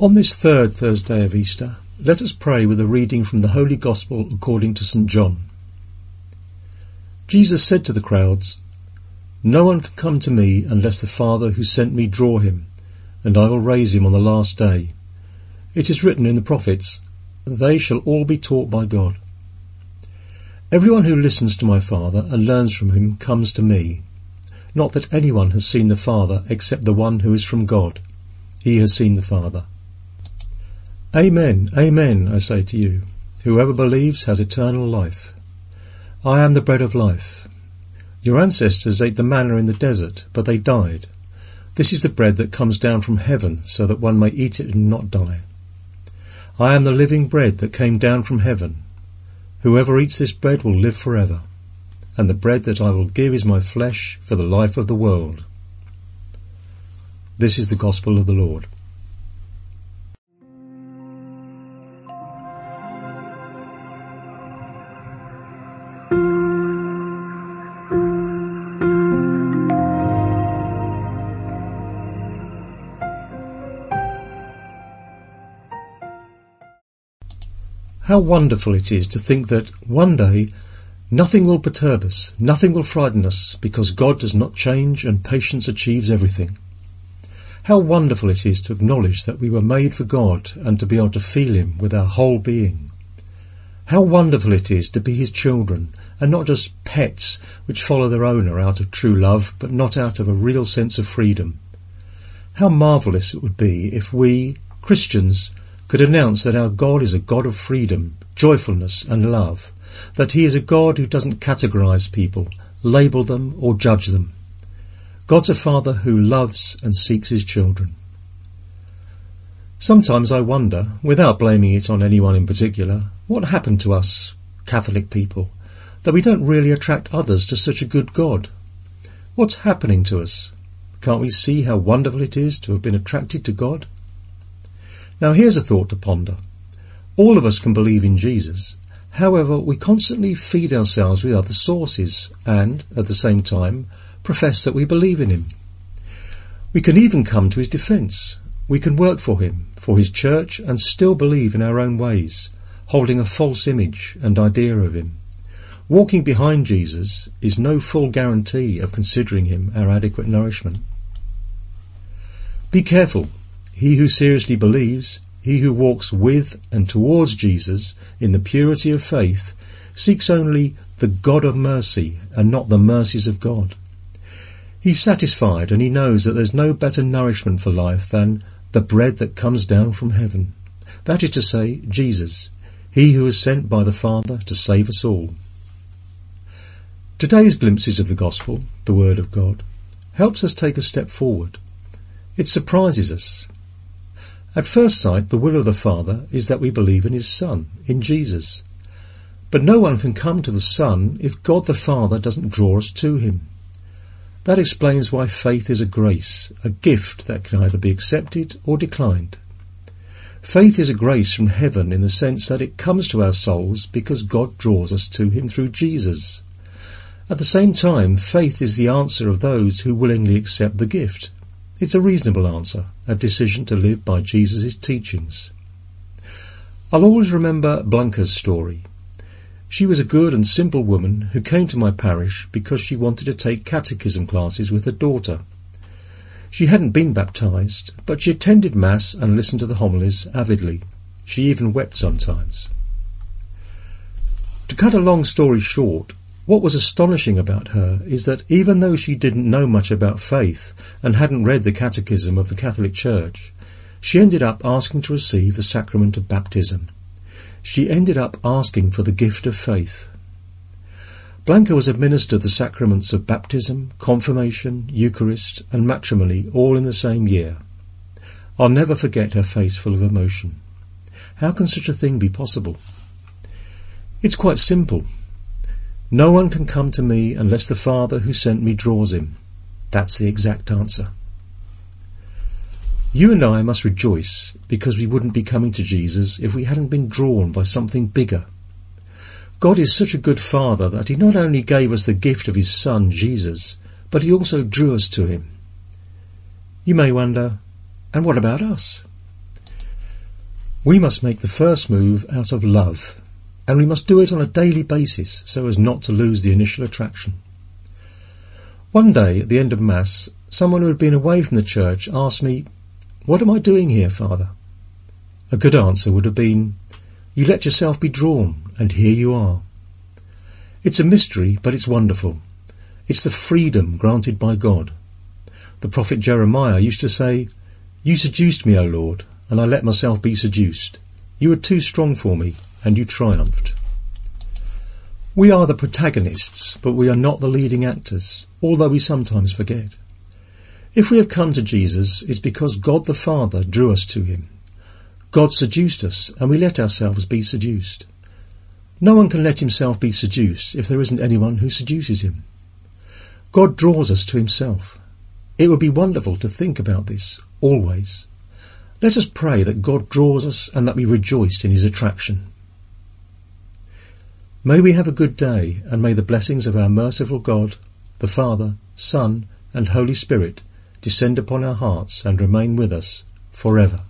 On this third Thursday of Easter, let us pray with a reading from the Holy Gospel according to St. John. Jesus said to the crowds, No one can come to me unless the Father who sent me draw him, and I will raise him on the last day. It is written in the prophets, They shall all be taught by God. Everyone who listens to my Father and learns from him comes to me. Not that anyone has seen the Father except the one who is from God. He has seen the Father. Amen, amen, I say to you. Whoever believes has eternal life. I am the bread of life. Your ancestors ate the manna in the desert, but they died. This is the bread that comes down from heaven, so that one may eat it and not die. I am the living bread that came down from heaven. Whoever eats this bread will live forever, and the bread that I will give is my flesh for the life of the world. This is the gospel of the Lord. How wonderful it is to think that one day nothing will perturb us, nothing will frighten us, because God does not change and patience achieves everything. How wonderful it is to acknowledge that we were made for God and to be able to feel Him with our whole being. How wonderful it is to be His children and not just pets which follow their owner out of true love but not out of a real sense of freedom. How marvellous it would be if we, Christians, could announce that our God is a God of freedom, joyfulness and love, that he is a God who doesn't categorize people, label them or judge them. God's a father who loves and seeks his children. Sometimes I wonder, without blaming it on anyone in particular, what happened to us, Catholic people, that we don't really attract others to such a good God. What's happening to us? Can't we see how wonderful it is to have been attracted to God? Now here's a thought to ponder. All of us can believe in Jesus. However, we constantly feed ourselves with other sources and, at the same time, profess that we believe in him. We can even come to his defence. We can work for him, for his church, and still believe in our own ways, holding a false image and idea of him. Walking behind Jesus is no full guarantee of considering him our adequate nourishment. Be careful he who seriously believes, he who walks with and towards Jesus in the purity of faith, seeks only the God of mercy and not the mercies of God. He's satisfied and he knows that there's no better nourishment for life than the bread that comes down from heaven. That is to say, Jesus, he who is sent by the Father to save us all. Today's glimpses of the Gospel, the Word of God, helps us take a step forward. It surprises us at first sight, the will of the Father is that we believe in His Son, in Jesus. But no one can come to the Son if God the Father doesn't draw us to Him. That explains why faith is a grace, a gift that can either be accepted or declined. Faith is a grace from heaven in the sense that it comes to our souls because God draws us to Him through Jesus. At the same time, faith is the answer of those who willingly accept the gift. It's a reasonable answer, a decision to live by Jesus' teachings. I'll always remember Blanca's story. She was a good and simple woman who came to my parish because she wanted to take catechism classes with her daughter. She hadn't been baptized, but she attended Mass and listened to the homilies avidly. She even wept sometimes. To cut a long story short, what was astonishing about her is that even though she didn't know much about faith and hadn't read the Catechism of the Catholic Church, she ended up asking to receive the sacrament of baptism. She ended up asking for the gift of faith. Blanca was administered the sacraments of baptism, confirmation, Eucharist, and matrimony all in the same year. I'll never forget her face full of emotion. How can such a thing be possible? It's quite simple. No one can come to me unless the Father who sent me draws him. That's the exact answer. You and I must rejoice because we wouldn't be coming to Jesus if we hadn't been drawn by something bigger. God is such a good Father that He not only gave us the gift of His Son, Jesus, but He also drew us to Him. You may wonder, and what about us? We must make the first move out of love, and we must do it on a daily basis so as not to lose the initial attraction. One day, at the end of Mass, someone who had been away from the church asked me, What am I doing here, Father? A good answer would have been, You let yourself be drawn, and here you are. It's a mystery, but it's wonderful. It's the freedom granted by God. The prophet Jeremiah used to say, You seduced me, O Lord, and I let myself be seduced. You were too strong for me, and you triumphed. We are the protagonists, but we are not the leading actors, although we sometimes forget. If we have come to Jesus, it's because God the Father drew us to him. God seduced us, and we let ourselves be seduced. No one can let himself be seduced if there isn't anyone who seduces him. God draws us to himself. It would be wonderful to think about this, always. Let us pray that God draws us and that we rejoice in his attraction. May we have a good day and may the blessings of our merciful God, the Father, Son and Holy Spirit descend upon our hearts and remain with us forever.